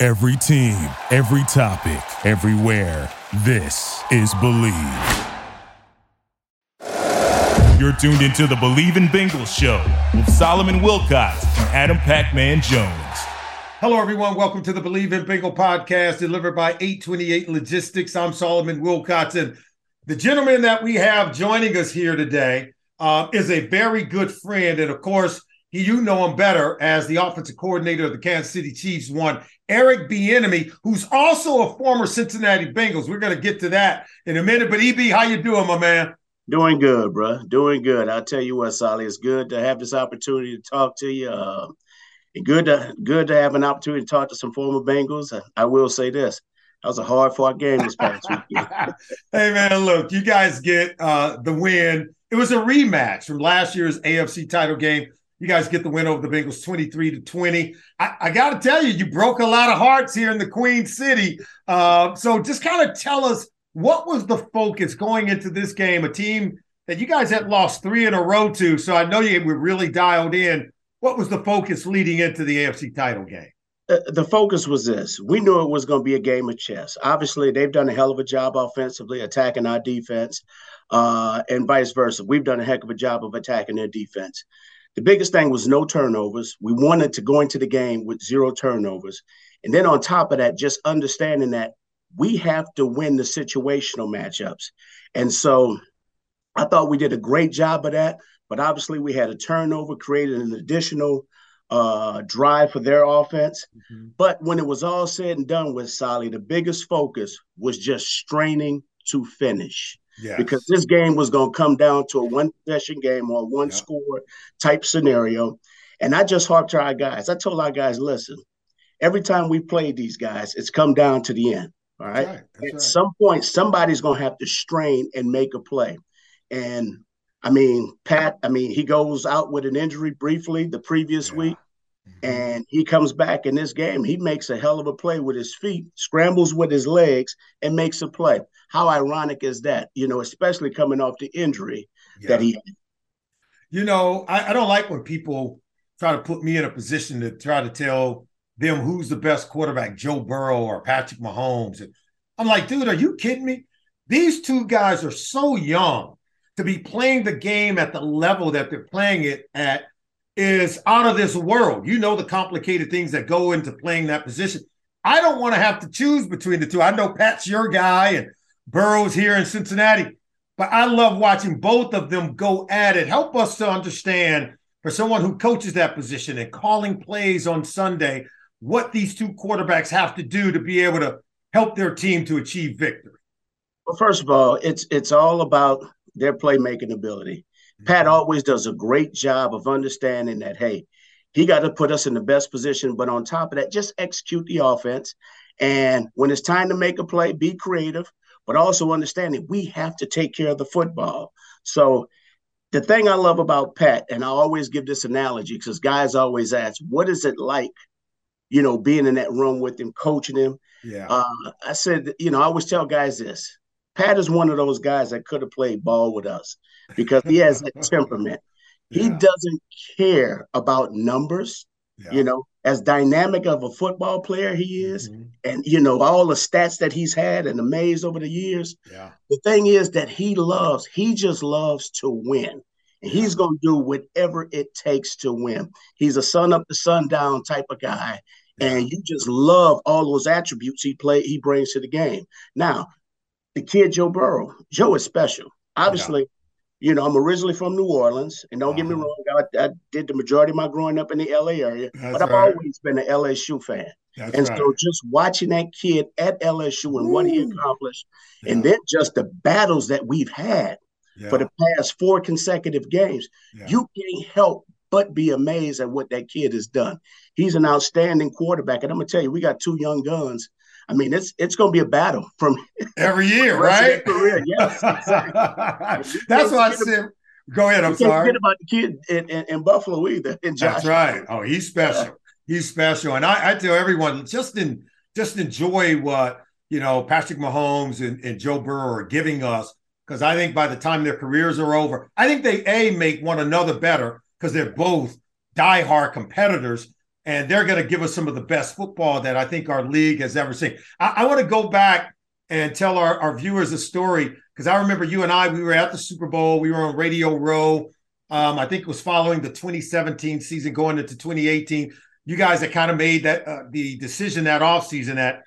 Every team, every topic, everywhere. This is Believe. You're tuned into the Believe in Bengals show with Solomon Wilcots and Adam Pacman Jones. Hello, everyone. Welcome to the Believe in Bengal podcast delivered by 828 Logistics. I'm Solomon Wilcots. And the gentleman that we have joining us here today uh, is a very good friend. And of course, you know him better as the offensive coordinator of the Kansas City Chiefs, one Eric Bieniemy, who's also a former Cincinnati Bengals. We're going to get to that in a minute. But EB, how you doing, my man? Doing good, bro. Doing good. I'll tell you what, Solly, it's good to have this opportunity to talk to you. Uh, good to good to have an opportunity to talk to some former Bengals. I will say this: that was a hard fought game this past weekend. hey man, look, you guys get uh, the win. It was a rematch from last year's AFC title game. You guys get the win over the Bengals 23 to 20. I, got to tell you, you broke a lot of hearts here in the Queen City. Uh, so just kind of tell us what was the focus going into this game, a team that you guys had lost three in a row to. So I know you were really dialed in. What was the focus leading into the AFC title game? Uh, the focus was this. We knew it was going to be a game of chess. Obviously, they've done a hell of a job offensively attacking our defense, uh, and vice versa. We've done a heck of a job of attacking their defense. The biggest thing was no turnovers. We wanted to go into the game with zero turnovers. And then on top of that, just understanding that we have to win the situational matchups. And so I thought we did a great job of that. But obviously, we had a turnover, created an additional uh, drive for their offense. Mm-hmm. But when it was all said and done with Solly, the biggest focus was just straining to finish. Yes. Because this game was going to come down to a one possession game or one score type scenario. And I just harped to our guys. I told our guys, listen, every time we played these guys, it's come down to the end. All right. right. At right. some point, somebody's going to have to strain and make a play. And I mean, Pat, I mean, he goes out with an injury briefly the previous yeah. week. Mm-hmm. And he comes back in this game. He makes a hell of a play with his feet, scrambles with his legs, and makes a play. How ironic is that? You know, especially coming off the injury yeah. that he had. You know, I, I don't like when people try to put me in a position to try to tell them who's the best quarterback, Joe Burrow or Patrick Mahomes. And I'm like, dude, are you kidding me? These two guys are so young to be playing the game at the level that they're playing it at is out of this world. You know the complicated things that go into playing that position. I don't want to have to choose between the two. I know Pat's your guy and Burrow's here in Cincinnati, but I love watching both of them go at it. Help us to understand for someone who coaches that position and calling plays on Sunday what these two quarterbacks have to do to be able to help their team to achieve victory. Well, first of all, it's it's all about their playmaking ability. Pat mm-hmm. always does a great job of understanding that, hey, he got to put us in the best position. But on top of that, just execute the offense. And when it's time to make a play, be creative, but also understanding we have to take care of the football. So the thing I love about Pat, and I always give this analogy because guys always ask, what is it like, you know, being in that room with him, coaching him? Yeah. Uh, I said, you know, I always tell guys this Pat is one of those guys that could have played ball with us because he has that temperament. Yeah. He doesn't care about numbers. Yeah. You know, as dynamic of a football player he is, mm-hmm. and you know all the stats that he's had and the maze over the years. Yeah. The thing is that he loves. He just loves to win. And he's going to do whatever it takes to win. He's a sun up to sundown type of guy, and you just love all those attributes he play he brings to the game. Now, the kid Joe Burrow. Joe is special. Obviously, yeah. You know, I'm originally from New Orleans, and don't uh-huh. get me uh-huh. wrong, I, I, did the majority of my growing up in the LA area, That's but I've right. always been an LSU fan. That's and right. so just watching that kid at LSU and Ooh. what he accomplished, yeah. and then just the battles that we've had yeah. for the past four consecutive games, you can't help but be amazed at what that kid has done. He's an outstanding quarterback, and I'm gonna tell you, we got two young guns. I mean, it's it's gonna be a battle from every year, right? Career. Yes, that's what I said. Go ahead. I'm sorry. Forget about the kid in, in, in Buffalo either. In That's right. Oh, he's special. He's special, and I, I tell everyone just in just enjoy what you know Patrick Mahomes and, and Joe Burrow are giving us because I think by the time their careers are over, I think they a make one another better because they're both diehard competitors, and they're going to give us some of the best football that I think our league has ever seen. I, I want to go back and tell our, our viewers a story because I remember you and I we were at the Super Bowl, we were on Radio Row. Um, I think it was following the 2017 season, going into 2018. You guys had kind of made that uh, the decision that offseason that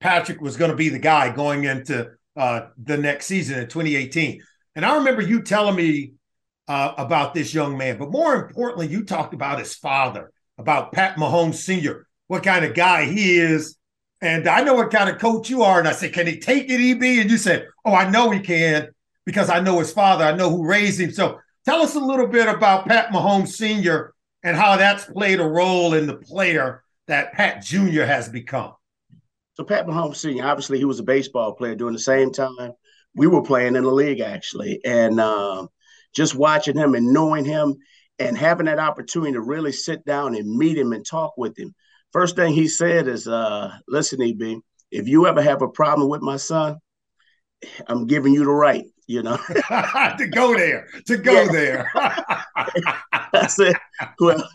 Patrick was going to be the guy going into uh, the next season in 2018. And I remember you telling me uh, about this young man, but more importantly, you talked about his father, about Pat Mahomes Sr., what kind of guy he is. And I know what kind of coach you are. And I said, Can he take it, EB? And you said, Oh, I know he can because I know his father. I know who raised him. So tell us a little bit about Pat Mahomes Sr. and how that's played a role in the player that Pat Jr. has become. So Pat Mahomes Sr., obviously he was a baseball player during the same time we were playing in the league actually. And um, just watching him and knowing him and having that opportunity to really sit down and meet him and talk with him. First thing he said is, uh, listen, EB, if you ever have a problem with my son, I'm giving you the right, you know. to go there, to go there. I said, well,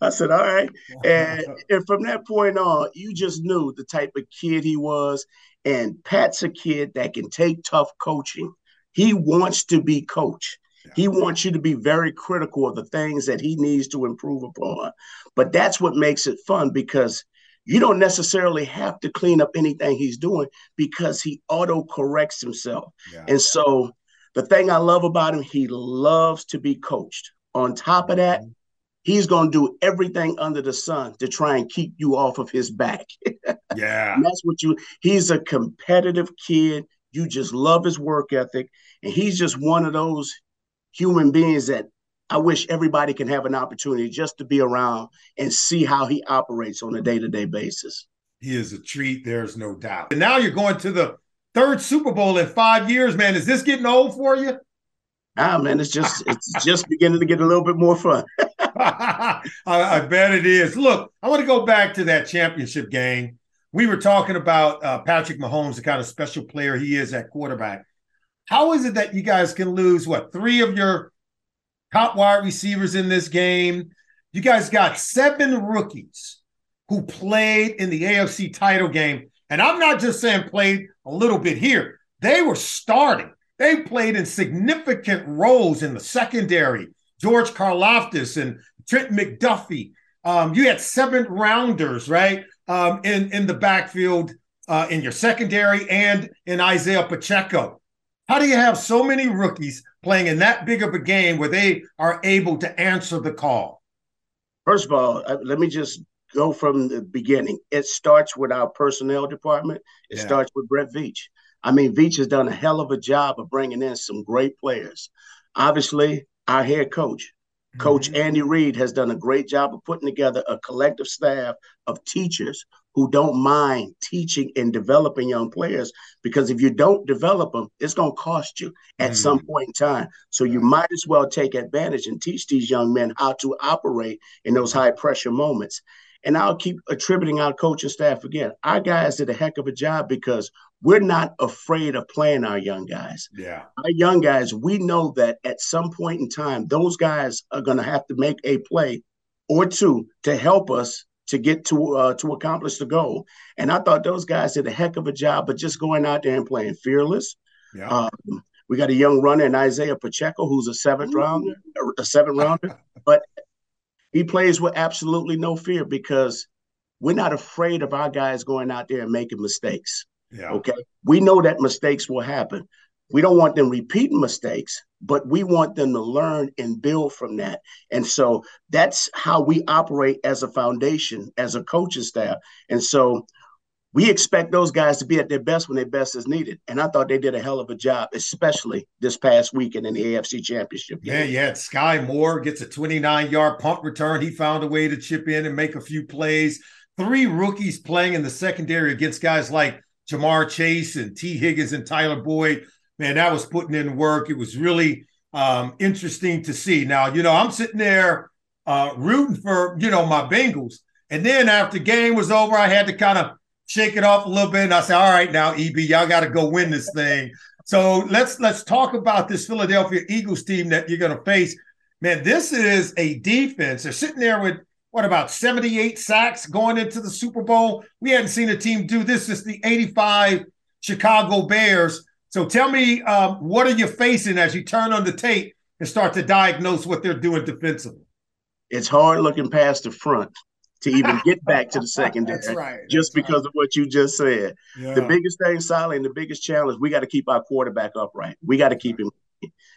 I said, all right. And, and from that point on, you just knew the type of kid he was. And Pat's a kid that can take tough coaching. He wants to be coach. He wants you to be very critical of the things that he needs to improve upon. But that's what makes it fun because you don't necessarily have to clean up anything he's doing because he auto corrects himself. Yeah. And so the thing I love about him, he loves to be coached. On top of that, mm-hmm he's going to do everything under the sun to try and keep you off of his back. yeah. And that's what you, he's a competitive kid. You just love his work ethic. And he's just one of those human beings that I wish everybody can have an opportunity just to be around and see how he operates on a day to day basis. He is a treat, there's no doubt. And now you're going to the third Super Bowl in five years, man. Is this getting old for you? Ah, man, it's just it's just beginning to get a little bit more fun. I, I, bet it is. Look, I want to go back to that championship game. We were talking about uh, Patrick Mahomes, the kind of special player he is at quarterback. How is it that you guys can lose what three of your top wide receivers in this game? You guys got seven rookies who played in the AFC title game. And I'm not just saying played a little bit here, they were starting. They played in significant roles in the secondary, George Karlaftis and Trent McDuffie. Um, you had seven rounders, right, um, in in the backfield uh, in your secondary and in Isaiah Pacheco. How do you have so many rookies playing in that big of a game where they are able to answer the call? First of all, uh, let me just go from the beginning. It starts with our personnel department. It yeah. starts with Brett Veach. I mean, Veach has done a hell of a job of bringing in some great players. Obviously, our head coach, Coach mm-hmm. Andy Reid, has done a great job of putting together a collective staff of teachers who don't mind teaching and developing young players because if you don't develop them, it's going to cost you at mm-hmm. some point in time. So you might as well take advantage and teach these young men how to operate in those high pressure moments. And I'll keep attributing our coaching staff again. Our guys did a heck of a job because we're not afraid of playing our young guys. Yeah. Our young guys, we know that at some point in time, those guys are going to have to make a play or two to help us to get to uh, to accomplish the goal. And I thought those guys did a heck of a job, but just going out there and playing fearless. Yeah. Um, we got a young runner in Isaiah Pacheco, who's a seventh rounder, a seventh rounder, but he plays with absolutely no fear because we're not afraid of our guys going out there and making mistakes. Yeah. Okay. We know that mistakes will happen. We don't want them repeating mistakes, but we want them to learn and build from that. And so that's how we operate as a foundation, as a coaching staff. And so we expect those guys to be at their best when their best is needed. And I thought they did a hell of a job, especially this past weekend in the AFC Championship. Game. Yeah, you had Skyy Moore gets a 29 yard punt return. He found a way to chip in and make a few plays. Three rookies playing in the secondary against guys like Ja'Marr Chase and Tee Higgins and Tyler Boyd. Man, that was putting in work. It was really um, interesting to see. Now, you know, I'm sitting there uh, rooting for, you know, my Bengals. And then after game was over, I had to kind of shake it off a little bit. And I said, all right, now EB, y'all got to go win this thing. So let's let's talk about this Philadelphia Eagles team that you're going to face. Man, this is a defense. They're sitting there with what about 78 sacks going into the Super Bowl? We hadn't seen a team do this since the 85 Chicago Bears. So tell me, um, what are you facing as you turn on the tape and start to diagnose what they're doing defensively? It's hard looking past the front to even get back to the secondary. That's right. Just because right. of what you just said. Yeah. The biggest thing, Sally, and the biggest challenge, we got to keep our quarterback upright. We got to keep him.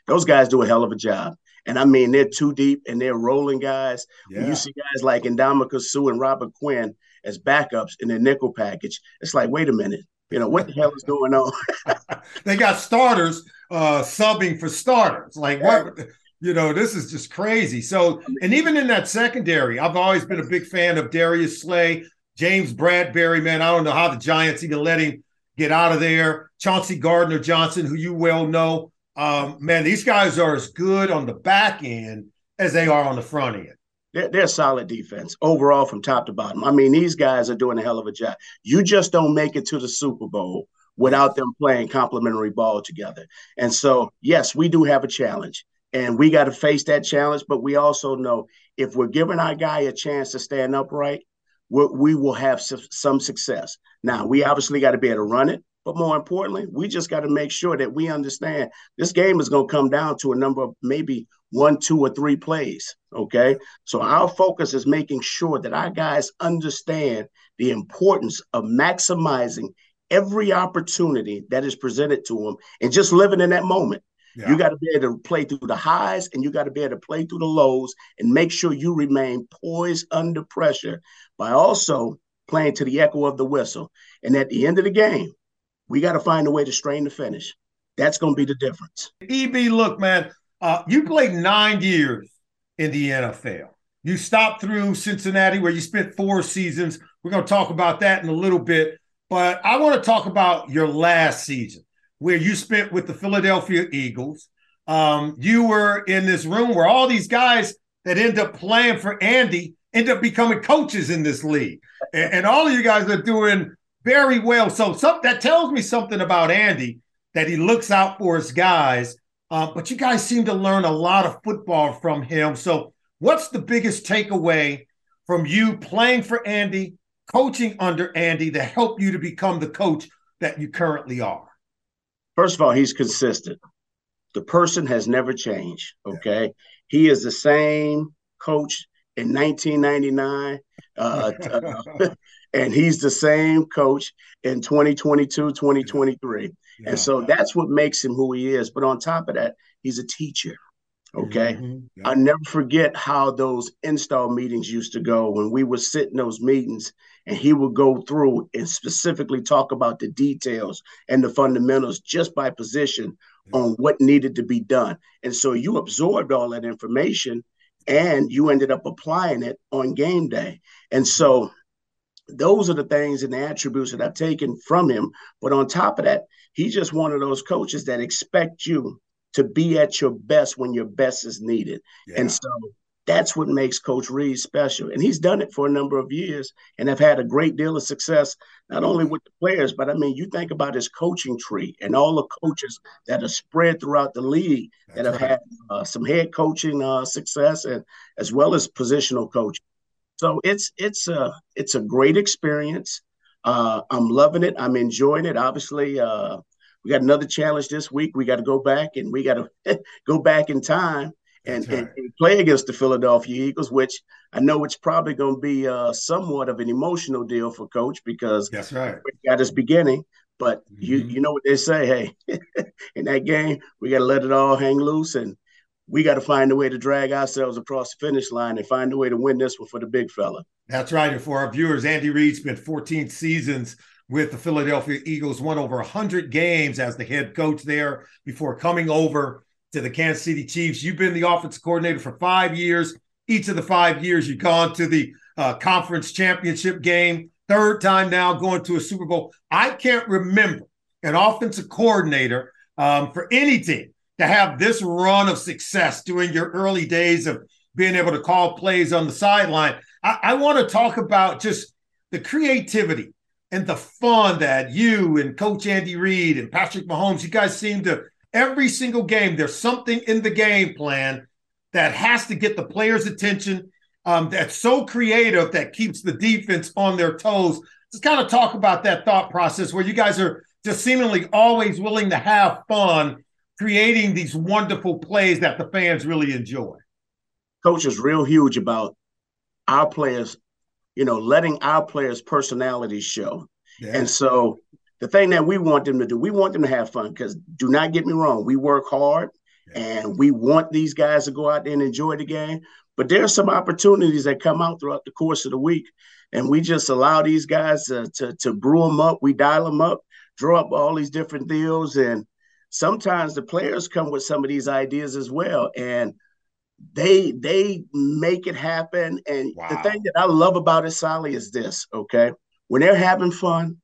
Those guys do a hell of a job. And I mean, they're too deep and they're rolling guys. When you see guys like Ndamukong Suh and Robert Quinn as backups in their nickel package, it's like, wait a minute. You know, what the hell is going on? they got starters uh subbing for starters. Like what you know, this is just crazy. So, and even in that secondary, I've always been a big fan of Darius Slay, James Bradberry, man. I don't know how the Giants even let him get out of there. Chauncey Gardner Johnson, who you well know. Um, man, these guys are as good on the back end as they are on the front end. They're, they're solid defense overall from top to bottom. I mean, these guys are doing a hell of a job. You just don't make it to the Super Bowl without them playing complementary ball together. And so, yes, we do have a challenge, and we got to face that challenge. But we also know if we're giving our guy a chance to stand upright, we will have su- some success. Now, we obviously got to be able to run it. But more importantly, we just got to make sure that we understand this game is going to come down to a number of maybe one, two, or three plays. Okay. So our focus is making sure that our guys understand the importance of maximizing every opportunity that is presented to them and just living in that moment. Yeah. You got to be able to play through the highs and you got to be able to play through the lows and make sure you remain poised under pressure by also playing to the echo of the whistle. And at the end of the game, we got to find a way to strain the finish. That's going to be the difference. EB, look, man, uh, you played nine years in the NFL. You stopped through Cincinnati, where you spent four seasons. We're going to talk about that in a little bit. But I want to talk about your last season, where you spent with the Philadelphia Eagles. Um, you were in this room where all these guys that end up playing for Andy end up becoming coaches in this league. And, and all of you guys are doing very well. So some, that tells me something about Andy that he looks out for his guys. Uh, but you guys seem to learn a lot of football from him. So, what's the biggest takeaway from you playing for Andy, coaching under Andy to help you to become the coach that you currently are? First of all, he's consistent. The person has never changed. Okay. He is the same coach in 1999. Uh, uh, and he's the same coach in 2022, 2023. Yeah. And so that's what makes him who he is. But on top of that, he's a teacher. Okay. Mhm. Yeah. I never forget how those install meetings used to go when we would sit in those meetings and he would go through and specifically talk about the details and the fundamentals just by position on what needed to be done. And so you absorbed all that information and you ended up applying it on game day. And so those are the things and the attributes that I've taken from him. But on top of that, he's just one of those coaches that expect you to be at your best when your best is needed. Yeah. And so that's what makes Coach Reid special. And he's done it for a number of years and have had a great deal of success, not only with the players, but I mean, you think about his coaching tree and all the coaches that are spread throughout the league that That's have had uh, some head coaching uh, success and as well as positional coaching. So it's it's a it's a great experience. Uh, I'm loving it. I'm enjoying it. Obviously, uh, we got another challenge this week. We got to go back and we got to go back in time and, right. and, and play against the Philadelphia Eagles, which I know it's probably going to be uh, somewhat of an emotional deal for Coach because That's right. we got his beginning. But you Mhm. you know what they say, hey, in that game we got to let it all hang loose and we got to find a way to drag ourselves across the finish line and find a way to win this one for the big fella. That's right. And for our viewers, Andy Reid spent 14 seasons with the Philadelphia Eagles, won over 100 games as the head coach there before coming over to the Kansas City Chiefs. You've been the offensive coordinator for five years. Each of the five years, you've gone to the uh, conference championship game. Third time now going to a Super Bowl. I can't remember an offensive coordinator um, for any team to have this run of success during your early days of being able to call plays on the sideline. I, I want to talk about just the creativity and the fun that you and Coach Andy Reid and Patrick Mahomes, you guys seem to every single game, there's something in the game plan that has to get the players' attention. Um, that's so creative that keeps the defense on their toes. Just kind of talk about that thought process where you guys are just seemingly always willing to have fun creating these wonderful plays that the fans really enjoy. Coach is real huge about our players, you know, letting our players' personalities show. Yeah. And so the thing that we want them to do, we want them to have fun because do not get me wrong, we work hard yeah. and we want these guys to go out there and enjoy the game. But there's some opportunities that come out throughout the course of the week, and we just allow these guys to, to, to brew them up. We dial them up, draw up all these different deals, and sometimes the players come with some of these ideas as well. And they they make it happen. And wow. the thing that I love about it, Sally, is this, okay? When they're having fun,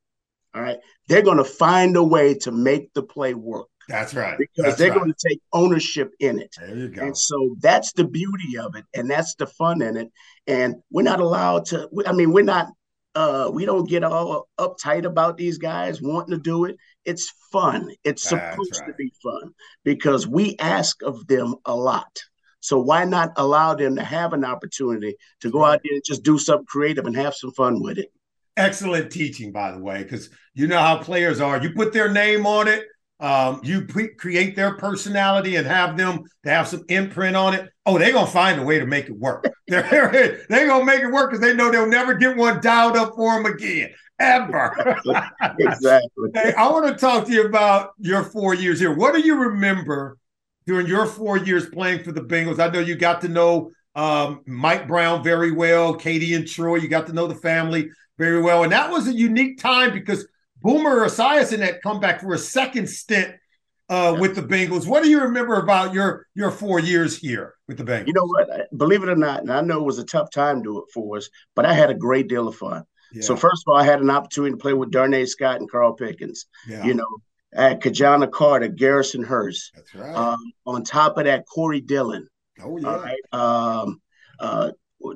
all right, they're gonna find a way to make the play work. That's right. Because that's they're right. going to take ownership in it. There you go. And so that's the beauty of it. And that's the fun in it. And we're not allowed to, I mean, we're not, uh, we don't get all uptight about these guys wanting to do it. It's fun. It's supposed right. to be fun because we ask of them a lot. So why not allow them to have an opportunity to go out there and just do something creative and have some fun with it? Excellent teaching, by the way, because you know how players are. You put their name on it, um, you pre- create their personality and have them to have some imprint on it. Oh, they're gonna find a way to make it work. they're they're gonna make it work because they know they'll never get one dialed up for them again, ever. exactly. Hey, I want to talk to you about your four years here. What do you remember during your four years playing for the Bengals? I know you got to know um, Mike Brown very well, Katie and Troy. You got to know the family very well, and that was a unique time because Boomer Esiason had come back for a second stint uh, with the Bengals. What do you remember about your your four years here with the Bengals? You know what? Believe it or not, and I know it was a tough time to it for us, but I had a great deal of fun. Yeah. So first of all, I had an opportunity to play with Darnay Scott and Carl Pickens. Yeah. You know, I had Ki-Jana Carter, Garrison Hearst. That's right. Um, on top of that, Corey Dillon. Oh yeah. All right. Um, uh,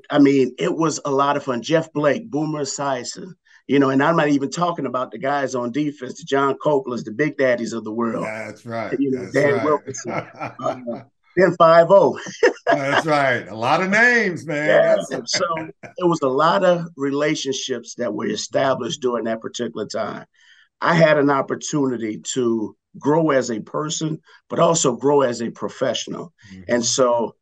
I mean, it was a lot of fun. Jeff Blake, Boomer Esiason, you know, and I'm not even talking about the guys on defense, the John Copelands, the big daddies of the world. That's right. You know, That's Dan right. Wilkinson. uh, then 5 0. That's right. A lot of names, man. Yeah. so it was a lot of relationships that were established during that particular time. I had an opportunity to grow as a person, but also grow as a professional. Mm-hmm. And so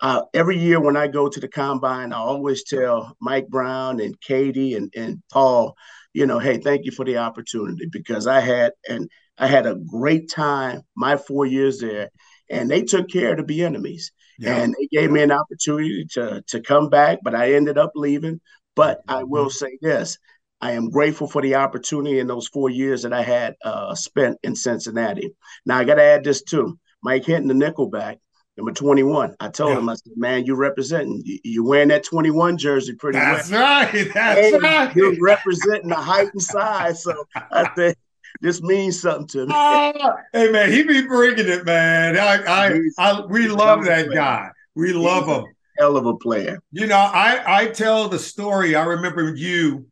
uh, every year when I go to the combine, I always tell Mike Brown and Katie and, and Paul, you know, hey, thank you for the opportunity because I had and I had a great time my four years there, and they took care of the enemies, yeah. and they gave me an opportunity to to come back, but I ended up leaving. But I mm-hmm. will say this: I am grateful for the opportunity in those four years that I had uh, spent in Cincinnati. Now I got to add this too: Mike Hilton, the nickelback number 21. I told yeah. him, I said, man, you representing, you, are wearing that 21 jersey pretty That's well. right. That's and right. You're representing the height and size. So I said, this means something to me. Uh, hey, man, he be bringing it, man. I, I, I we love that guy. We love him. Hell of a player. You know, I, I tell the story. I remember you.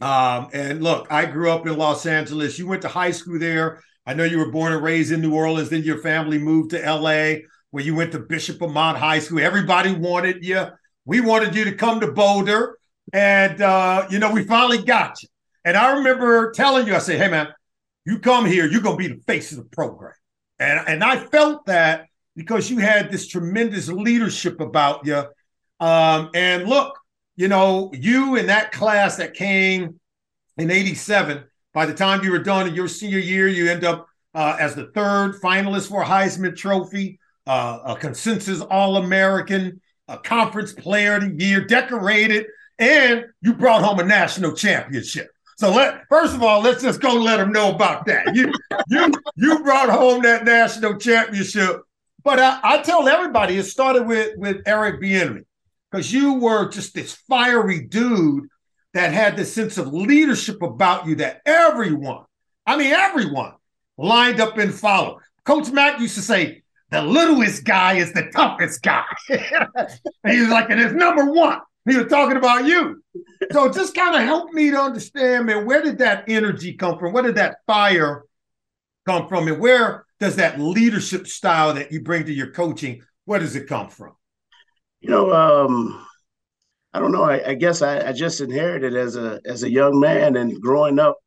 Um, and look, I grew up in Los Angeles. You went to high school there. I know you were born and raised in New Orleans. Then your family moved to LA where you went to Bishop Amat High School. Everybody wanted you. We wanted you to come to Boulder. And, uh, you know, we finally got you. And I remember telling you, I said, hey, man, you come here, you're going to be the face of the program. And, and I felt that because you had this tremendous leadership about you. Um, and look, you know, you in that class that came in 87, by the time you were done in your senior year, you end up uh, as the third finalist for a Heisman Trophy uh, a consensus All American, a conference player of the year, decorated, and you brought home a national championship. So let first of all, let's just go let them know about that. You you you brought home that national championship. But I, I tell everybody it started with with Eric Bieniemy because you were just this fiery dude that had this sense of leadership about you that everyone, I mean everyone, lined up and followed. Coach Mack used to say, the littlest guy is the toughest guy. and he was like, and it's number one. He was talking about you. So just kind of help me to understand, man, where did that energy come from? Where did that fire come from? And where does that leadership style that you bring to your coaching, where does it come from? You know, um, I don't know. I, I guess I, I, just inherited as a as a young man and growing up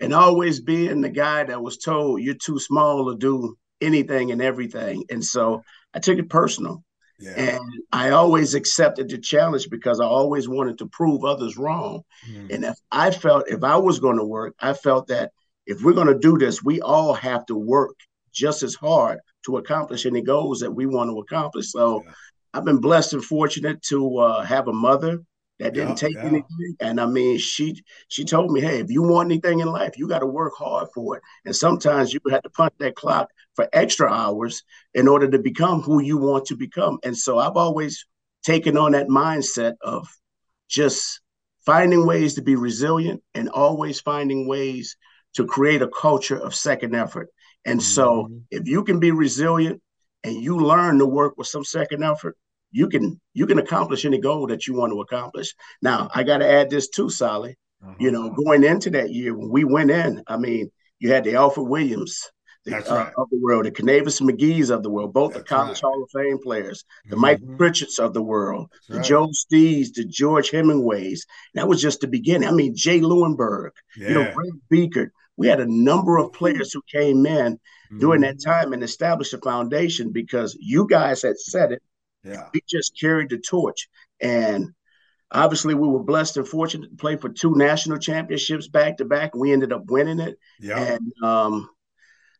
and always being the guy that was told you're too small to do anything and everything. And so I took it personal. Yeah. And I always accepted the challenge because I always wanted to prove others wrong. Mm. And if I felt if I was going to work, I felt that if we're going to do this, we all have to work just as hard to accomplish any goals that we want to accomplish. So yeah. I've been blessed and fortunate to uh, have a mother that didn't yeah, take yeah. anything. And I mean, she she told me, hey, if you want anything in life, you got to work hard for it. And sometimes you have to punch that clock for extra hours in order to become who you want to become. And so I've always taken on that mindset of just finding ways to be resilient and always finding ways to create a culture of second effort. And mm-hmm. so if you can be resilient and you learn to work with some second effort, you can you can accomplish any goal that you want to accomplish. Now, I got to add this too, Sally. Uh-huh. You know, going into that year when we went in, I mean, you had the Alfred Williams, the, uh, right. of the world, the Kanavis McGhee's of the world, both That's the College right. Hall of Fame players, the mm-hmm. Mike Pritchards of the world, That's the right. Joe Stees, the George Hemingways. That was just the beginning. I mean, Jay Leeuwenburg, yeah. you know, Greg Biekert. We had a number of players who came in mm-hmm. during that time and established a foundation because you guys had said it. Yeah. We just carried the torch. And obviously we were blessed and fortunate to play for two national championships back to back. We ended up winning it. Yeah. And um,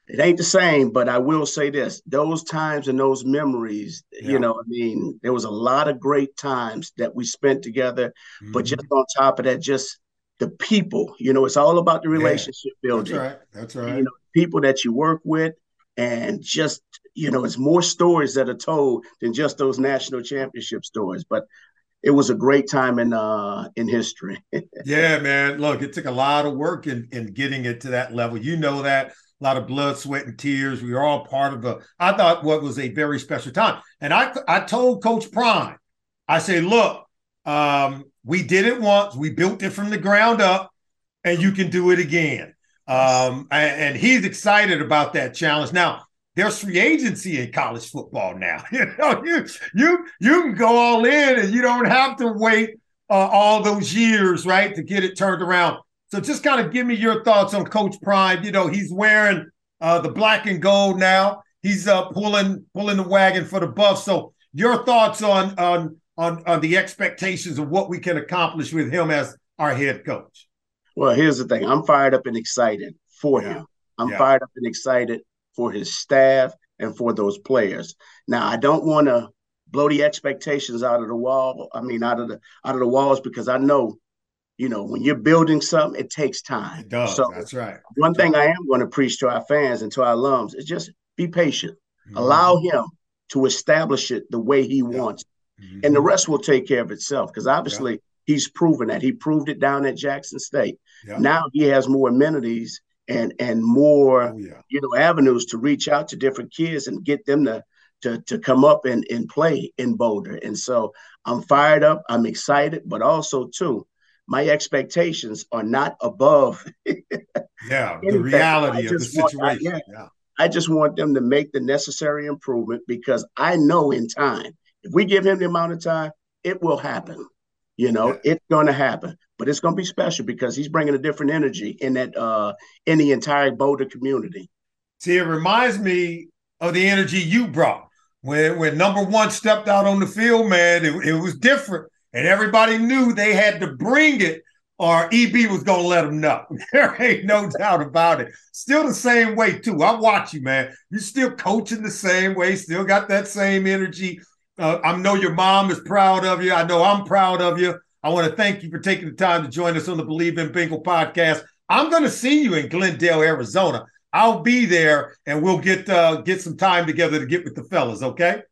it ain't the same, but I will say this: those times and those memories, yeah. you know, I mean, there was a lot of great times that we spent together. Mm-hmm. But just on top of that, just the people, you know, it's all about the relationship yeah. building. That's right. That's right. You know, people that you work with, and just you know, it's more stories that are told than just those national championship stories. But it was a great time in uh in history. yeah, man. Look, it took a lot of work in in getting it to that level. You know that a lot of blood, sweat, and tears. We were all part of a, I thought what was a very special time. And I, I told Coach Prime, I said, look, um, we did it once, we built it from the ground up, and you can do it again. Um, and, and he's excited about that challenge. Now, there's free agency in college football now. You know, you you you can go all in, and you don't have to wait uh, all those years, right, to get it turned around. So just kind of give me your thoughts on Coach Prime. You know, he's wearing uh, the black and gold now. He's uh, pulling pulling the wagon for the Buffs. So your thoughts on on on on the expectations of what we can accomplish with him as our head coach. Well, here's the thing. I'm fired up and excited for yeah. him. I'm yeah. fired up and excited for his staff and for those players. Now, I don't want to blow the expectations out of the wall. I mean, out of the out of the walls because I know you know, when you're building something, it takes time. It does. So That's right. One thing. I am going to preach to our fans and to our alums is just be patient. Mm-hmm. Allow him to establish it the way he wants. Mm-hmm. And the rest will take care of itself because obviously he's proven that. He proved it down at Jackson State. Now he has more amenities and and more oh, yeah. you know avenues to reach out to different kids and get them to to, to come up and, and play in Boulder. And so I'm fired up. I'm excited, but also too, my expectations are not above. yeah, the reality of the situation. Want, I, yeah, yeah. I just want them to make the necessary improvement because I know in time, if we give him the amount of time, it will happen. You know, yeah. it's going to happen, but it's going to be special because he's bringing a different energy in that uh in the entire Boulder community. See, it reminds me of the energy you brought when when number one stepped out on the field. Man, it, it was different and everybody knew they had to bring it or EB was going to let them know. there ain't no doubt about it. Still the same way, too. I watch you, man. You're still coaching the same way, still got that same energy. Uh, I know your mom is proud of you. I know I'm proud of you. I want to thank you for taking the time to join us on the Believe in Bengal podcast. I'm going to see you in Glendale, Arizona. I'll be there, and we'll get uh, get some time together to get with the fellas. Okay.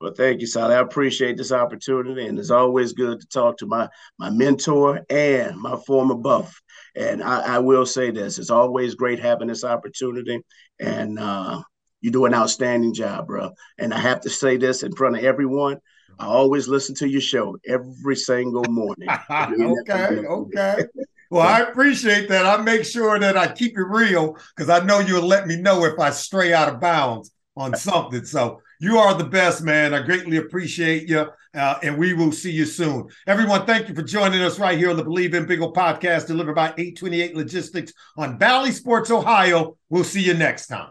Well, thank you, Sally. I appreciate this opportunity, and it's always good to talk to my my mentor and my former buff. And I, I will say this: it's always great having this opportunity, and uh, you do an outstanding job, bro. And I have to say this in front of everyone: I always listen to your show every single morning. okay, okay. Well, I appreciate that. I make sure that I keep it real because I know you'll let me know if I stray out of bounds on something. So you are the best, man. I greatly appreciate you. Uh, and we will see you soon. Everyone, thank you for joining us right here on the Believe in Bengal podcast delivered by 828 Logistics on Bally Sports, Ohio. We'll see you next time.